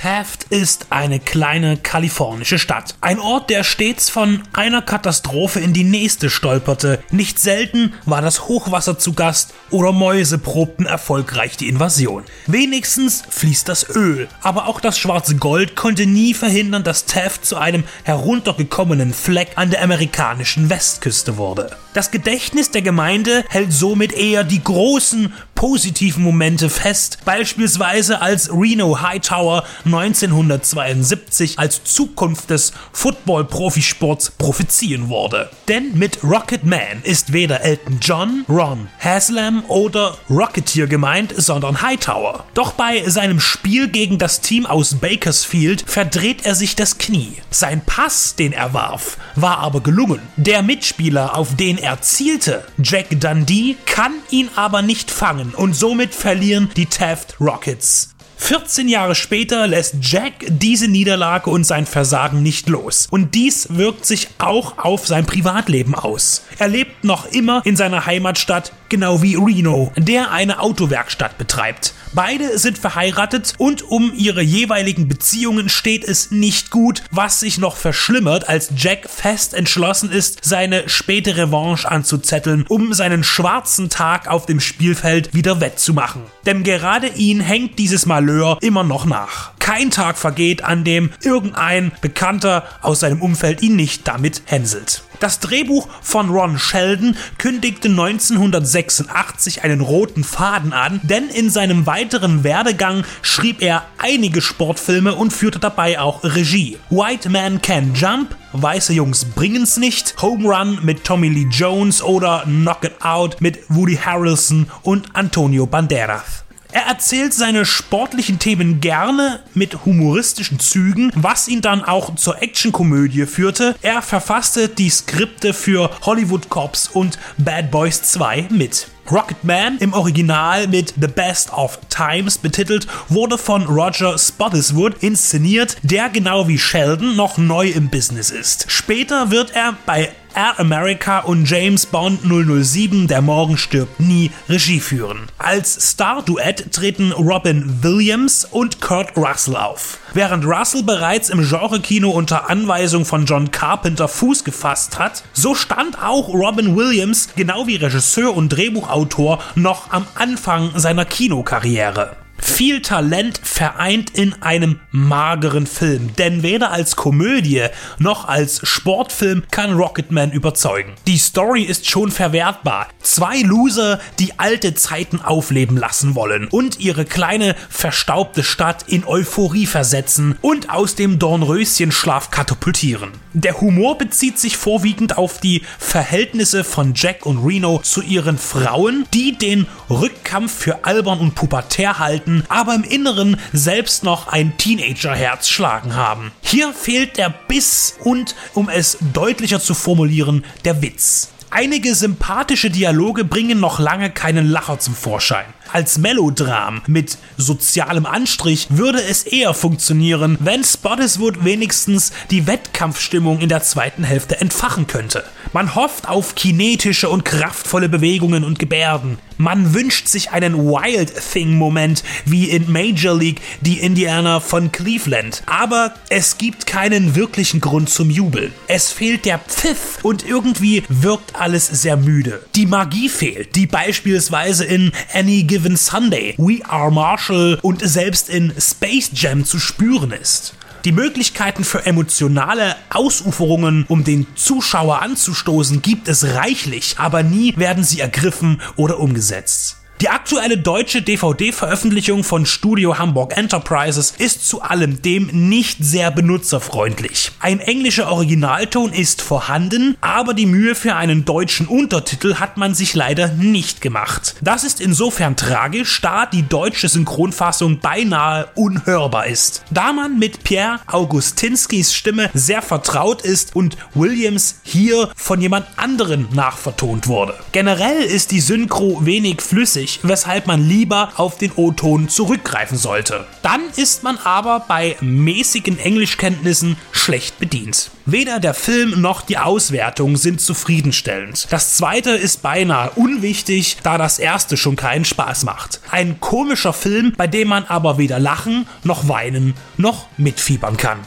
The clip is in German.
Taft ist eine kleine kalifornische Stadt. Ein Ort, der stets von einer Katastrophe in die nächste stolperte. Nicht selten war das Hochwasser zu Gast oder Mäuse probten erfolgreich die Invasion. Wenigstens fließt das Öl, aber auch das schwarze Gold konnte nie verhindern, dass Taft zu einem heruntergekommenen Fleck an der amerikanischen Westküste wurde. Das Gedächtnis der Gemeinde hält somit eher die großen positiven Momente fest, beispielsweise als Reno Hightower 1972 als Zukunft des Football-Profisports prophezieren wurde. Denn mit Rocket Man ist weder Elton John, Ron Haslam oder Rocketeer gemeint, sondern Hightower. Doch bei seinem Spiel gegen das Team aus Bakersfield verdreht er sich das Knie. Sein Pass, den er warf, war aber gelungen. Der Mitspieler, auf den er zielte, Jack Dundee, kann ihn aber nicht fangen und somit verlieren die Taft Rockets. 14 Jahre später lässt Jack diese Niederlage und sein Versagen nicht los. Und dies wirkt sich auch auf sein Privatleben aus. Er lebt noch immer in seiner Heimatstadt, genau wie Reno, der eine Autowerkstatt betreibt. Beide sind verheiratet und um ihre jeweiligen Beziehungen steht es nicht gut, was sich noch verschlimmert, als Jack fest entschlossen ist, seine späte Revanche anzuzetteln, um seinen schwarzen Tag auf dem Spielfeld wieder wettzumachen. Denn gerade ihn hängt dieses Malheur immer noch nach. Kein Tag vergeht, an dem irgendein Bekannter aus seinem Umfeld ihn nicht damit hänselt. Das Drehbuch von Ron Sheldon kündigte 1986 einen roten Faden an, denn in seinem weiteren Werdegang schrieb er einige Sportfilme und führte dabei auch Regie. White Man Can Jump, Weiße Jungs bringen's nicht, Home Run mit Tommy Lee Jones oder Knock It Out mit Woody Harrelson und Antonio Banderas. Er erzählt seine sportlichen Themen gerne mit humoristischen Zügen, was ihn dann auch zur Actionkomödie führte. Er verfasste die Skripte für Hollywood Cops und Bad Boys 2 mit. Rocket Man, im Original mit The Best of Times betitelt, wurde von Roger Spottiswood inszeniert, der genau wie Sheldon noch neu im Business ist. Später wird er bei Air America und James Bond 007 Der Morgen stirbt nie Regie führen. Als Star-Duett treten Robin Williams und Kurt Russell auf. Während Russell bereits im Genre-Kino unter Anweisung von John Carpenter Fuß gefasst hat, so stand auch Robin Williams, genau wie Regisseur und Drehbuchautor, noch am Anfang seiner Kinokarriere viel Talent vereint in einem mageren Film. Denn weder als Komödie noch als Sportfilm kann Rocketman überzeugen. Die Story ist schon verwertbar. Zwei Loser, die alte Zeiten aufleben lassen wollen und ihre kleine verstaubte Stadt in Euphorie versetzen und aus dem Dornröschenschlaf katapultieren. Der Humor bezieht sich vorwiegend auf die Verhältnisse von Jack und Reno zu ihren Frauen, die den Rückkampf für albern und pubertär halten, aber im Inneren selbst noch ein Teenagerherz schlagen haben. Hier fehlt der Biss und, um es deutlicher zu formulieren, der Witz. Einige sympathische Dialoge bringen noch lange keinen Lacher zum Vorschein. Als Melodram mit sozialem Anstrich würde es eher funktionieren, wenn Spottiswood wenigstens die Wettkampfstimmung in der zweiten Hälfte entfachen könnte. Man hofft auf kinetische und kraftvolle Bewegungen und Gebärden. Man wünscht sich einen Wild Thing-Moment wie in Major League die Indianer von Cleveland. Aber es gibt keinen wirklichen Grund zum Jubeln. Es fehlt der Pfiff und irgendwie wirkt alles sehr müde. Die Magie fehlt, die beispielsweise in Any Given Sunday, We Are Marshall und selbst in Space Jam zu spüren ist. Die Möglichkeiten für emotionale Ausuferungen, um den Zuschauer anzustoßen, gibt es reichlich, aber nie werden sie ergriffen oder umgesetzt. Die aktuelle deutsche DVD-Veröffentlichung von Studio Hamburg Enterprises ist zu allem dem nicht sehr benutzerfreundlich. Ein englischer Originalton ist vorhanden, aber die Mühe für einen deutschen Untertitel hat man sich leider nicht gemacht. Das ist insofern tragisch, da die deutsche Synchronfassung beinahe unhörbar ist. Da man mit Pierre Augustinskis Stimme sehr vertraut ist und Williams hier von jemand anderen nachvertont wurde. Generell ist die Synchro wenig flüssig unwichtig, weshalb man lieber auf den O-Ton zurückgreifen sollte. Dann ist man aber bei mäßigen Englischkenntnissen schlecht bedient. Weder der Film noch die Auswertung sind zufriedenstellend. Das zweite ist beinahe unwichtig, da das erste schon keinen Spaß macht. Ein komischer Film, bei dem man aber weder lachen, noch weinen, noch mitfiebern kann.